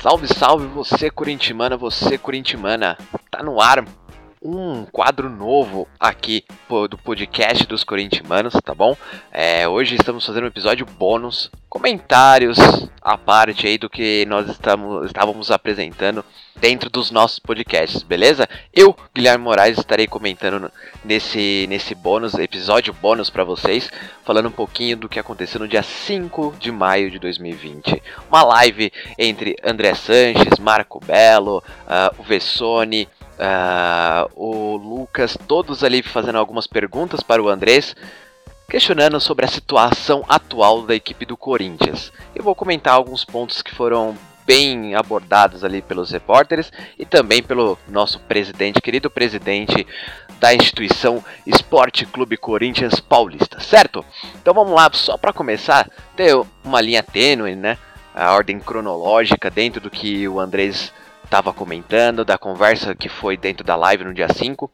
Salve, salve você corintimana, você corintimana. Tá no ar um quadro novo aqui do podcast dos corintianos, tá bom? É, hoje estamos fazendo um episódio bônus, comentários à parte aí do que nós estamos, estávamos apresentando dentro dos nossos podcasts, beleza? Eu, Guilherme Moraes, estarei comentando nesse, nesse bônus, episódio bônus para vocês, falando um pouquinho do que aconteceu no dia 5 de maio de 2020. Uma live entre André Sanches, Marco Belo, uh, o Vessone, uh, o Lucas, todos ali fazendo algumas perguntas para o Andrés, questionando sobre a situação atual da equipe do Corinthians. Eu vou comentar alguns pontos que foram bem abordados ali pelos repórteres e também pelo nosso presidente, querido presidente da instituição Esporte Clube Corinthians Paulista, certo? Então vamos lá, só para começar, ter uma linha tênue, né? A ordem cronológica dentro do que o Andrés estava comentando, da conversa que foi dentro da live no dia 5.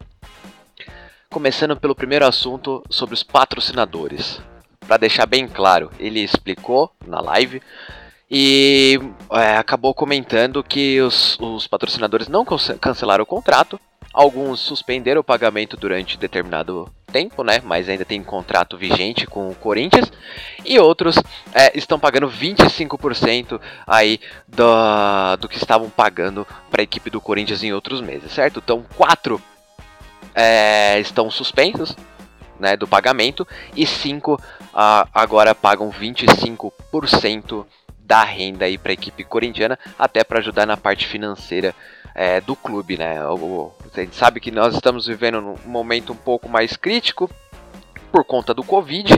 Começando pelo primeiro assunto sobre os patrocinadores. Para deixar bem claro, ele explicou na live e é, acabou comentando que os, os patrocinadores não cancelaram o contrato, alguns suspenderam o pagamento durante determinado tempo, né? Mas ainda tem contrato vigente com o Corinthians. E outros é, estão pagando 25% aí do, do que estavam pagando para a equipe do Corinthians em outros meses, certo? Então, quatro é, estão suspensos né, do pagamento e cinco ah, agora pagam 25% da renda aí para a equipe corintiana, até para ajudar na parte financeira é, do clube, né? O, a gente sabe que nós estamos vivendo um momento um pouco mais crítico por conta do Covid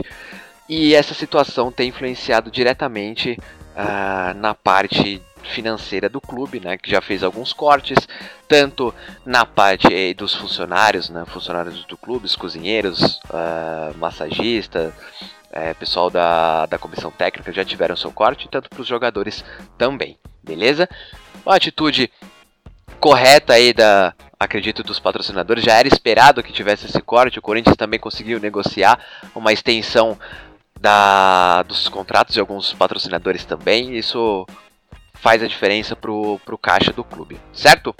e essa situação tem influenciado diretamente uh, na parte financeira do clube, né, que já fez alguns cortes, tanto na parte eh, dos funcionários, né, funcionários do clube, os cozinheiros, uh, massagistas, é, pessoal da, da comissão técnica já tiveram seu corte, tanto para os jogadores também, beleza? Uma atitude correta aí da, acredito, dos patrocinadores. Já era esperado que tivesse esse corte. O Corinthians também conseguiu negociar uma extensão da, dos contratos de alguns patrocinadores também. Isso faz a diferença pro, pro caixa do clube, certo?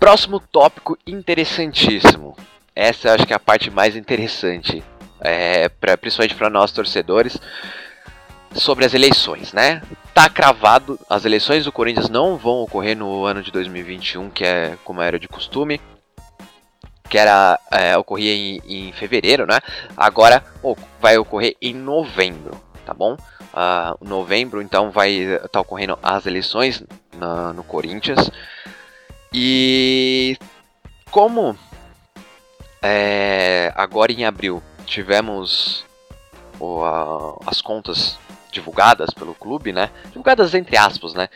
Próximo tópico interessantíssimo. Essa eu acho que é a parte mais interessante, é, pra, principalmente para nós torcedores, sobre as eleições, né? tá cravado, as eleições do Corinthians não vão ocorrer no ano de 2021, que é como era de costume, que era é, ocorria em, em, fevereiro, né? Agora vai ocorrer em novembro, tá bom? Uh, novembro, então vai estar tá ocorrendo as eleições na, no Corinthians e como é, agora em abril tivemos as contas divulgadas pelo clube, né? Divulgadas entre aspas, né?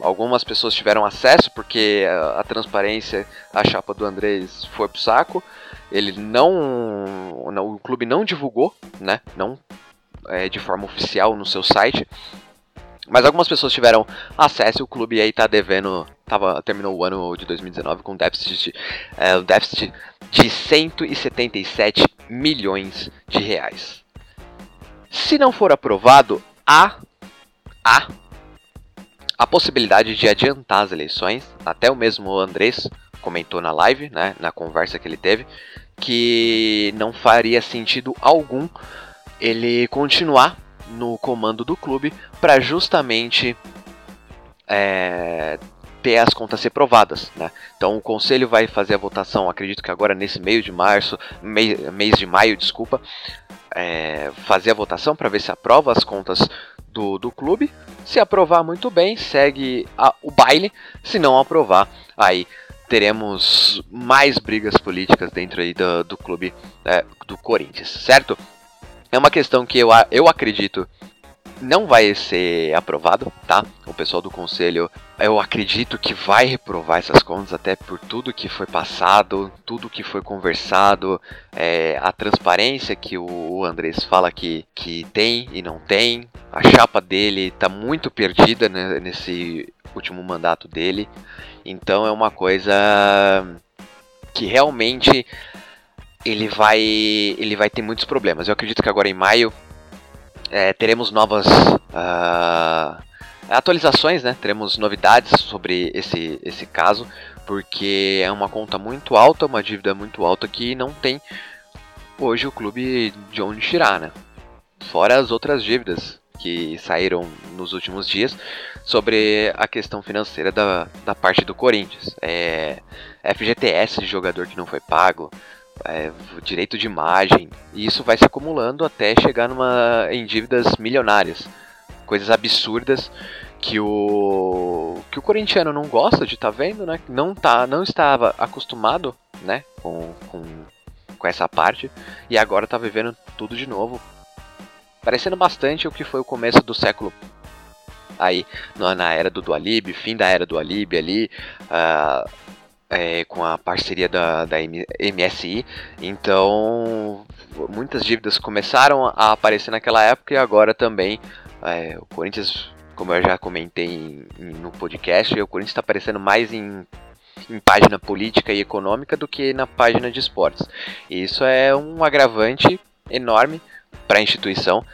Algumas pessoas tiveram acesso porque a, a transparência, a chapa do Andrés foi pro saco. Ele não, não o clube não divulgou, né? Não é, de forma oficial no seu site. Mas algumas pessoas tiveram acesso e o clube aí tá devendo. Tava, terminou o ano de 2019 com déficit de, é, déficit de 177 milhões de reais. Se não for aprovado, há, há a possibilidade de adiantar as eleições. Até o mesmo Andrés comentou na live, né, na conversa que ele teve, que não faria sentido algum ele continuar no comando do clube para justamente é, ter as contas ser provadas, né? Então o conselho vai fazer a votação, acredito que agora nesse meio de março, mei, mês de maio, desculpa, é, fazer a votação para ver se aprova as contas do, do clube. Se aprovar, muito bem, segue a, o baile. Se não aprovar, aí teremos mais brigas políticas dentro aí do, do clube é, do Corinthians, certo? É uma questão que eu, eu acredito não vai ser aprovado, tá? O pessoal do conselho, eu acredito que vai reprovar essas contas, até por tudo que foi passado, tudo que foi conversado, é, a transparência que o Andrés fala que, que tem e não tem. A chapa dele tá muito perdida né, nesse último mandato dele. Então é uma coisa que realmente ele vai ele vai ter muitos problemas. Eu acredito que agora em maio é, teremos novas uh, atualizações, né? Teremos novidades sobre esse, esse caso, porque é uma conta muito alta, uma dívida muito alta que não tem hoje o clube de onde tirar, né? Fora as outras dívidas que saíram nos últimos dias sobre a questão financeira da, da parte do Corinthians. É, FGTS de jogador que não foi pago, é, direito de imagem, e isso vai se acumulando até chegar numa, em dívidas milionárias. Coisas absurdas que o que o corintiano não gosta de estar tá vendo, né? Não tá, não estava acostumado, né, com, com, com essa parte e agora está vivendo tudo de novo. Parecendo bastante o que foi o começo do século aí na era do Dualib, fim da era do Dualib ali, uh, é, com a parceria da, da MSI. Então, muitas dívidas começaram a aparecer naquela época e agora também é, o Corinthians, como eu já comentei em, em, no podcast, o Corinthians está aparecendo mais em, em página política e econômica do que na página de esportes. E isso é um agravante enorme para a instituição,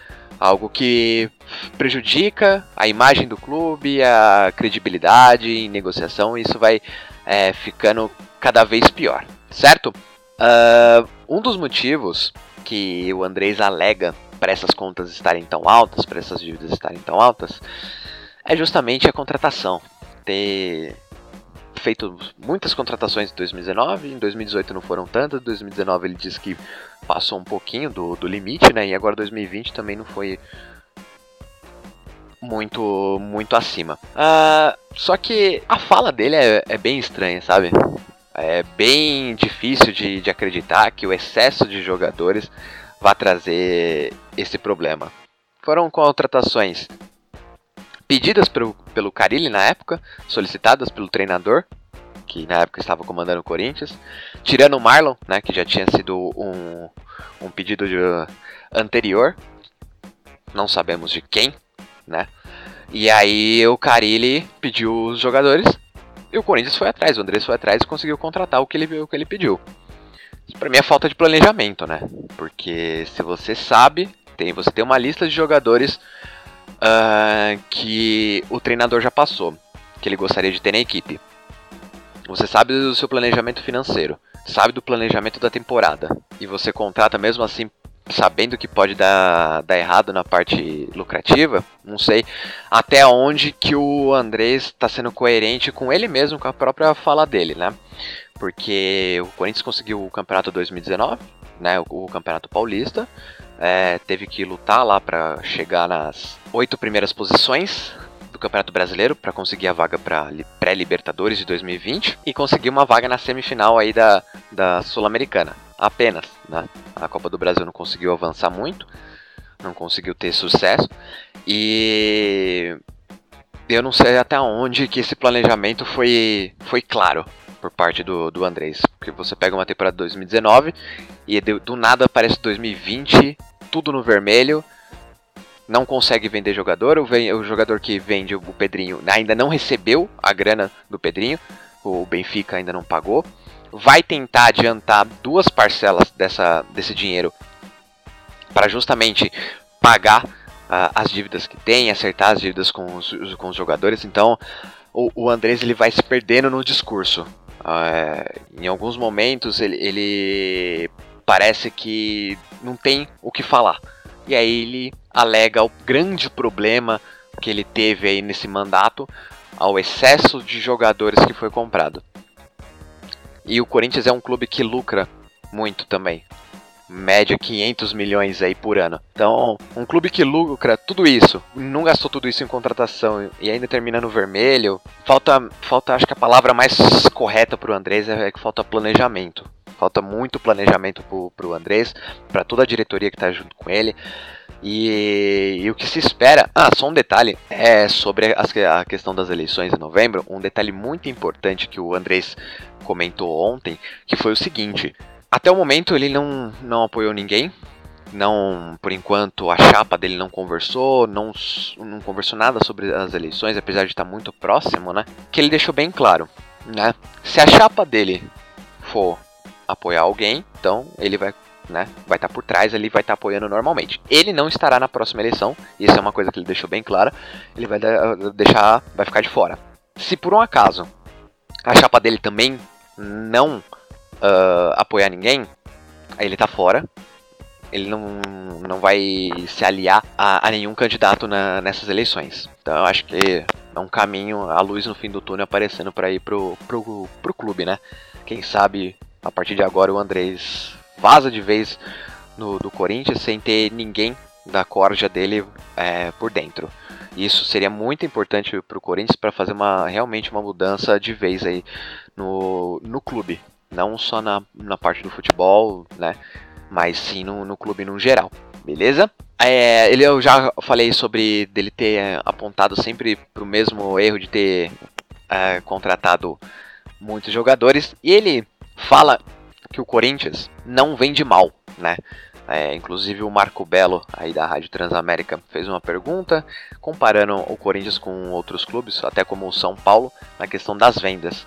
algo que prejudica a imagem do clube, a credibilidade em negociação, e isso vai é, ficando cada vez pior, certo? Uh, um dos motivos que o Andrés alega para essas contas estarem tão altas, para essas dívidas estarem tão altas, é justamente a contratação. Ter feito muitas contratações em 2019, em 2018 não foram tantas, em 2019 ele disse que passou um pouquinho do, do limite, né? E agora 2020 também não foi muito muito acima. Uh, só que a fala dele é, é, bem estranha, sabe? É bem difícil de, de acreditar que o excesso de jogadores vá trazer esse problema. Foram contratações pedidas pelo, pelo Carilli na época, solicitadas pelo treinador, que na época estava comandando o Corinthians, tirando o Marlon, né, que já tinha sido um, um pedido de, anterior, não sabemos de quem, né? E aí o Carilli pediu os jogadores e o Corinthians foi atrás, o Andrés foi atrás e conseguiu contratar o que ele, o que ele pediu. Isso mim é falta de planejamento, né? Porque se você sabe, tem, você tem uma lista de jogadores uh, que o treinador já passou, que ele gostaria de ter na equipe. Você sabe do seu planejamento financeiro, sabe do planejamento da temporada, e você contrata mesmo assim sabendo que pode dar, dar errado na parte lucrativa, não sei até onde que o Andrés está sendo coerente com ele mesmo, com a própria fala dele, né? Porque o Corinthians conseguiu o campeonato 2019, né? O, o campeonato paulista, é, teve que lutar lá para chegar nas oito primeiras posições do Campeonato Brasileiro para conseguir a vaga para pré-Libertadores de 2020 e conseguir uma vaga na semifinal aí da, da Sul-Americana apenas. Né? A Copa do Brasil não conseguiu avançar muito, não conseguiu ter sucesso e eu não sei até onde que esse planejamento foi, foi claro por parte do, do Andrés. Porque você pega uma temporada de 2019 e do nada aparece 2020, tudo no vermelho, não consegue vender jogador, o, o jogador que vende o Pedrinho ainda não recebeu a grana do Pedrinho, o Benfica ainda não pagou vai tentar adiantar duas parcelas dessa, desse dinheiro para justamente pagar uh, as dívidas que tem, acertar as dívidas com os, com os jogadores. Então, o, o Andrés ele vai se perdendo no discurso. Uh, em alguns momentos ele, ele parece que não tem o que falar. E aí ele alega o grande problema que ele teve aí nesse mandato ao excesso de jogadores que foi comprado. E o Corinthians é um clube que lucra muito também. Média 500 milhões aí por ano. Então, um clube que lucra tudo isso, não gastou tudo isso em contratação e ainda termina no vermelho. Falta, falta acho que a palavra mais correta pro Andrés é que falta planejamento. Falta muito planejamento pro, pro Andrés, para toda a diretoria que tá junto com ele. E, e, o que se espera. Ah, só um detalhe é sobre a, questão das eleições em novembro. Um detalhe muito importante que o Andrés comentou ontem, que foi o seguinte: até o momento ele não, não apoiou ninguém. Não, por enquanto, a chapa dele não conversou, não, não conversou nada sobre as eleições, apesar de estar muito próximo, né? Que ele deixou bem claro, né? Se a chapa dele for apoiar alguém, então ele vai né? Vai estar tá por trás ali, vai estar tá apoiando normalmente. Ele não estará na próxima eleição, isso é uma coisa que ele deixou bem clara. Ele vai deixar, vai ficar de fora. Se por um acaso a chapa dele também não uh, apoiar ninguém, aí ele tá fora. Ele não, não vai se aliar a, a nenhum candidato na, nessas eleições. Então eu acho que é um caminho, a luz no fim do túnel aparecendo para ir pro, pro, pro clube, né? Quem sabe a partir de agora o Andrés vaza de vez no, do Corinthians sem ter ninguém da corja dele é, por dentro. Isso seria muito importante para o Corinthians para fazer uma, realmente uma mudança de vez aí no, no clube. Não só na, na parte do futebol, né? Mas sim no, no clube no geral. Beleza? É, ele, eu já falei sobre dele ter apontado sempre para o mesmo erro de ter é, contratado muitos jogadores. E ele fala que o Corinthians não vende mal, né? É, inclusive o Marco Belo, aí da Rádio Transamérica, fez uma pergunta comparando o Corinthians com outros clubes, até como o São Paulo, na questão das vendas.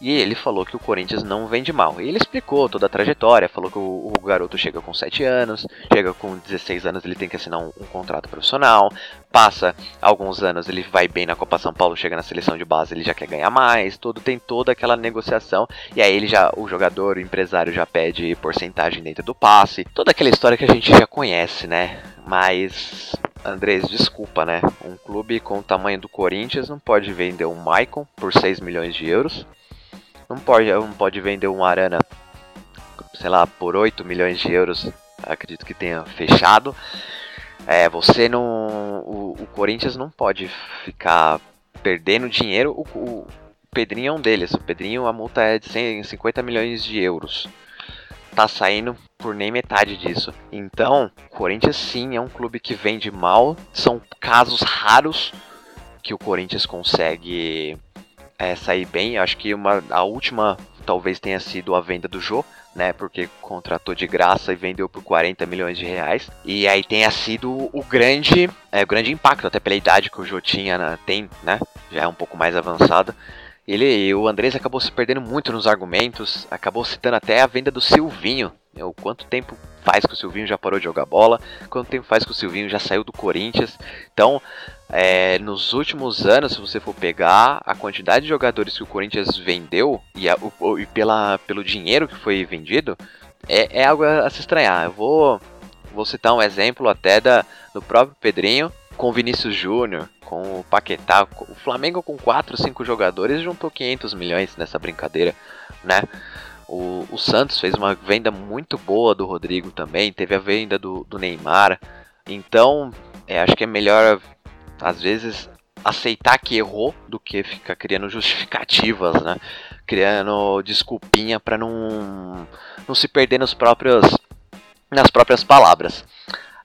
E ele falou que o Corinthians não vende mal. E ele explicou toda a trajetória, falou que o, o garoto chega com 7 anos, chega com 16 anos, ele tem que assinar um, um, contrato profissional, passa alguns anos, ele vai bem na Copa São Paulo, chega na seleção de base, ele já quer ganhar mais, tudo tem toda aquela negociação, e aí ele já, o jogador, o empresário já pede porcentagem dentro do passe, toda aquela história que a gente já conhece, né? Mas Andrés, desculpa, né? Um clube com o tamanho do Corinthians não pode vender um Maicon por 6 milhões de euros. Não pode, não pode vender um Arana, sei lá, por 8 milhões de euros. Acredito que tenha fechado. É, você não. O, o Corinthians não pode ficar perdendo dinheiro. O, o, Pedrinho é um deles. O Pedrinho, a multa é de 150 milhões de euros. Tá saindo por nem metade disso. Então, o Corinthians sim é um clube que vende mal. São casos raros que o Corinthians consegue é, sair bem. Acho que uma, a última talvez tenha sido a venda do Jô, né? Porque contratou de graça e vendeu por 40 milhões de reais. E aí tenha sido o grande, é, o grande impacto, até pela idade que o Jô tinha, né, tem, né? Já é um pouco mais avançado. Ele, o Andrés acabou se perdendo muito nos argumentos, acabou citando até a venda do Silvinho. O quanto tempo faz que o Silvinho já parou de jogar bola? Quanto tempo faz que o Silvinho já saiu do Corinthians? Então, é, nos últimos anos, se você for pegar a quantidade de jogadores que o Corinthians vendeu e, a, o, e pela, pelo dinheiro que foi vendido, é, é algo a, se estranhar. Eu vou, vou citar um exemplo até da, do próprio Pedrinho com o Vinícius Júnior, com o Paquetá. O Flamengo com 4, 5 jogadores juntou 500 milhões nessa brincadeira, né? O, o Santos fez uma venda muito boa do Rodrigo também, teve a venda do, do Neymar. Então, é, acho que é melhor às vezes aceitar que errou do que ficar criando justificativas, né? Criando desculpinha para não não se perder nos próprios nas próprias palavras.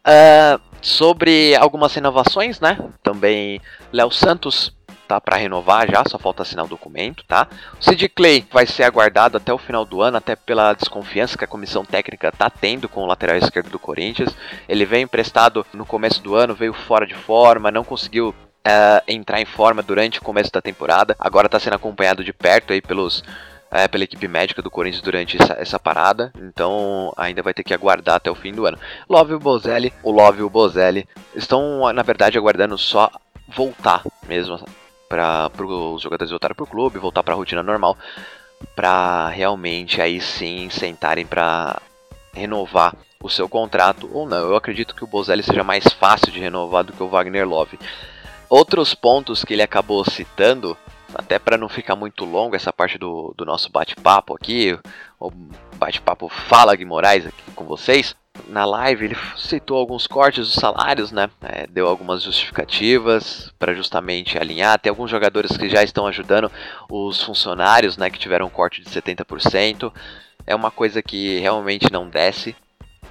Uh, sobre algumas renovações, né? Também Léo Santos tá para renovar já, só falta assinar o documento, tá? O Sid Clay vai ser aguardado até o final do ano, até pela desconfiança que a comissão técnica tá tendo com o lateral esquerdo do Corinthians. Ele veio emprestado no começo do ano, veio fora de forma, não conseguiu Uh, entrar em forma durante o começo da temporada. Agora está sendo acompanhado de perto aí pelos, uh, pela equipe médica do Corinthians durante essa, essa, parada. Então ainda vai ter que aguardar até o fim do ano. Love o Bozelli, o Love e o Bozelli estão na verdade aguardando só voltar mesmo para os jogadores voltarem para o clube, voltar para a rotina normal, para realmente aí sim sentarem para renovar o seu contrato ou não. Eu acredito que o Bozelli seja mais fácil de renovar do que o Wagner Love. Outros pontos que ele acabou citando, até para não ficar muito longo essa parte do, do nosso bate-papo aqui, o bate-papo Fala Guimorais aqui com vocês, na live ele citou alguns cortes dos salários, né? É, deu algumas justificativas para justamente alinhar. Tem alguns jogadores que já estão ajudando os funcionários, né? Que tiveram um corte de 70%. É uma coisa que realmente não desce.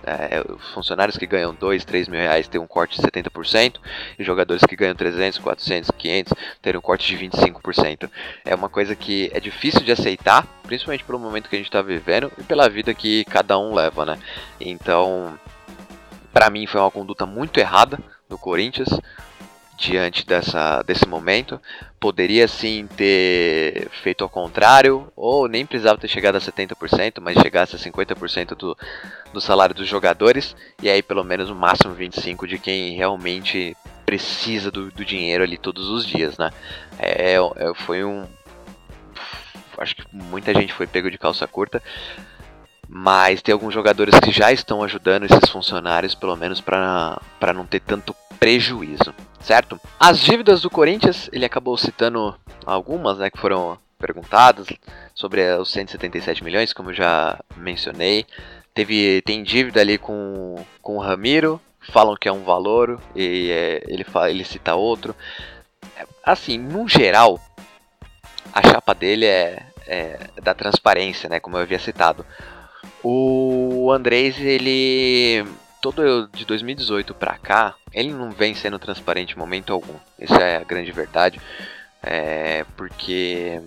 É, funcionários que ganham 2, 3 mil reais têm um corte de 70%, e jogadores que ganham 300, 400, 500 terem um corte de 25%. É uma coisa que é difícil de aceitar, principalmente pelo momento que a gente está vivendo e pela vida que cada um leva, né? Então, para mim foi uma conduta muito errada do Corinthians diante dessa, desse momento. Poderia sim ter feito ao contrário, ou nem precisava ter chegado a 70%, mas chegasse a 50% do, do salário dos jogadores, e aí pelo menos o máximo 25% de quem realmente precisa do, do dinheiro ali todos os dias, né? É, é, foi um. Acho que muita gente foi pego de calça curta, mas tem alguns jogadores que já estão ajudando esses funcionários, pelo menos para não ter tanto prejuízo, certo? As dívidas do Corinthians, ele acabou citando algumas, né, que foram perguntadas sobre os 177 milhões, como eu já mencionei. Teve tem dívida ali com, com o Ramiro, falam que é um valor e é, ele fala, ele cita outro. Assim, no geral, a chapa dele é, é da transparência, né, como eu havia citado. O Andrés, ele todo de 2018 para cá, ele não vem sendo transparente em momento algum. Isso é a grande verdade. É porque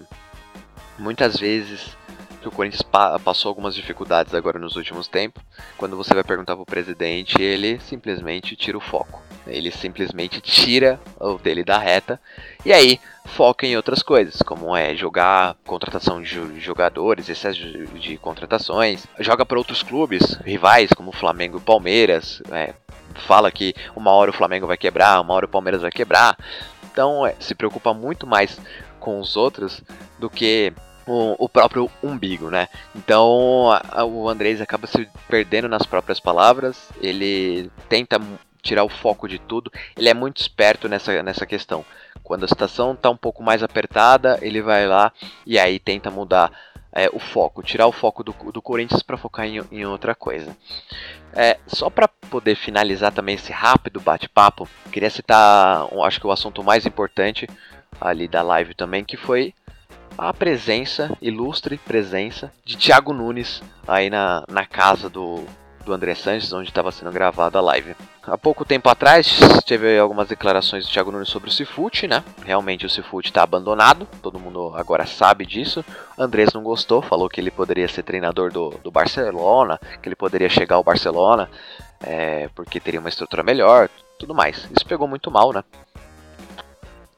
muitas vezes que o Corinthians pa passou algumas dificuldades agora nos últimos tempos, quando você vai perguntar pro presidente, ele simplesmente tira o foco. Ele simplesmente tira o dele da reta e aí foca em outras coisas, como é jogar contratação de jogadores, excesso de, contratações, joga para outros clubes rivais como Flamengo e Palmeiras, é, fala que uma hora o Flamengo vai quebrar, uma hora o Palmeiras vai quebrar, então é, se preocupa muito mais com os outros do que o, o, próprio umbigo, né? Então a, o Andrés acaba se perdendo nas próprias palavras, ele tenta tirar o foco de tudo, ele é muito esperto nessa, nessa questão. Quando a situação está um pouco mais apertada, ele vai lá e aí tenta mudar é, o foco, tirar o foco do, do Corinthians para focar em, em, outra coisa. É, só para poder finalizar também esse rápido bate-papo, queria citar, acho que o assunto mais importante ali da live também, que foi a presença, ilustre presença, de Thiago Nunes aí na, na casa do, do André Sanches, onde estava sendo gravada a live. Há pouco tempo atrás, teve algumas declarações do Thiago Nunes sobre o Cifute, né? Realmente o Cifute está abandonado, todo mundo agora sabe disso. Andrés não gostou, falou que ele poderia ser treinador do, do Barcelona, que ele poderia chegar ao Barcelona, é, porque teria uma estrutura melhor, tudo mais. Isso pegou muito mal, né?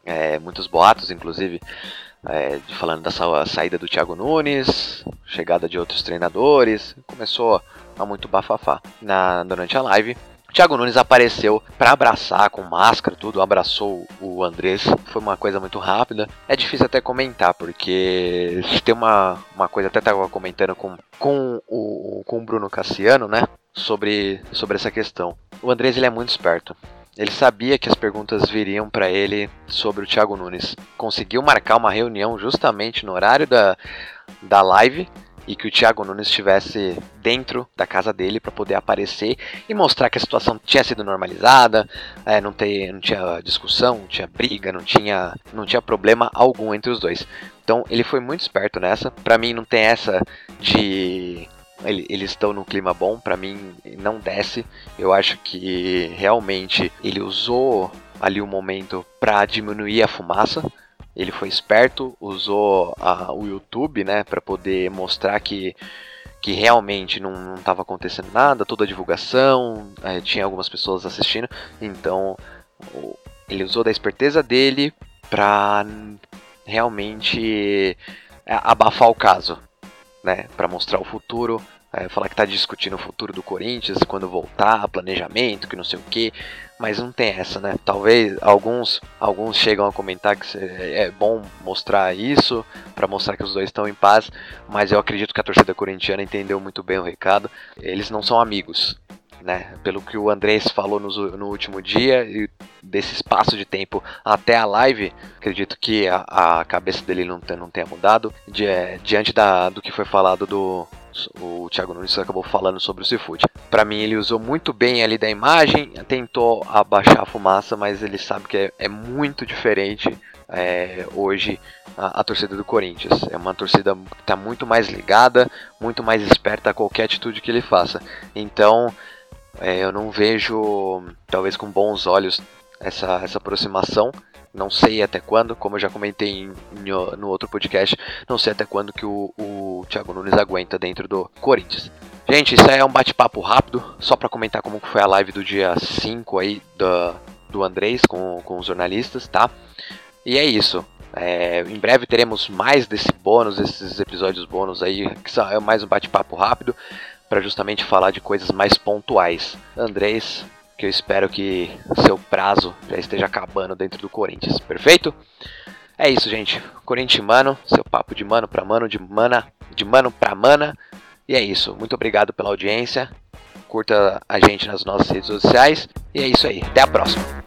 É, muitos boatos, inclusive, é, falando da saída do Thiago Nunes, chegada de outros treinadores, começou a muito bafafá na, durante a live. Thiago Nunes apareceu para abraçar com máscara, tudo, abraçou o Andrés. Foi uma coisa muito rápida. É difícil até comentar, porque tem uma, uma coisa, até estava comentando com, com, o, com o Bruno Cassiano, né? Sobre, sobre essa questão. O Andrés ele é muito esperto. Ele sabia que as perguntas viriam para ele sobre o Thiago Nunes. Conseguiu marcar uma reunião justamente no horário da, da live e que o Thiago Nunes estivesse dentro da casa dele para poder aparecer e mostrar que a situação tinha sido normalizada, é, não, ter, não tinha discussão, não tinha briga, não tinha, não tinha problema algum entre os dois. Então ele foi muito esperto nessa. Para mim não tem essa de eles estão num clima bom, para mim não desce. Eu acho que realmente ele usou ali o momento para diminuir a fumaça. Ele foi esperto, usou a, o YouTube, né, para poder mostrar que que realmente não estava acontecendo nada, toda a divulgação, é, tinha algumas pessoas assistindo, então ele usou da esperteza dele para realmente é, abafar o caso, né, para mostrar o futuro, é, falar que está discutindo o futuro do Corinthians, quando voltar, planejamento, que não sei o que, mas não tem essa, né? Talvez alguns alguns chegam a comentar que é bom mostrar isso, para mostrar que os dois estão em paz, mas eu acredito que a torcida corintiana entendeu muito bem o recado. Eles não são amigos, né? Pelo que o Andrés falou no, no, último dia e desse espaço de tempo até a live, acredito que a, a cabeça dele não, não tenha mudado di, diante da, do que foi falado do, o Thiago Nunes acabou falando sobre o Seafood. Para mim, ele usou muito bem ali da imagem, tentou abaixar a fumaça, mas ele sabe que é, é muito diferente é, hoje a, a, torcida do Corinthians. É uma torcida que está muito mais ligada, muito mais esperta a qualquer atitude que ele faça. Então, é, eu não vejo, talvez com bons olhos, essa, essa aproximação. Não sei até quando, como eu já comentei em, em, no outro podcast, não sei até quando que o, o Thiago Nunes aguenta dentro do Corinthians. Gente, isso é um bate-papo rápido, só para comentar como foi a live do dia 5 aí da, do Andrés com, com os jornalistas, tá? E é isso. É, em breve teremos mais desse bônus, esses episódios bônus aí, que é mais um bate-papo rápido, para justamente falar de coisas mais pontuais. Andrés, que eu espero que seu prazo já esteja acabando dentro do Corinthians, perfeito? É isso, gente. Corintiano, seu papo de mano para mano, de mana, de mano para mana. E é isso. Muito obrigado pela audiência. Curta a gente nas nossas redes sociais. E é isso aí. Até a próxima.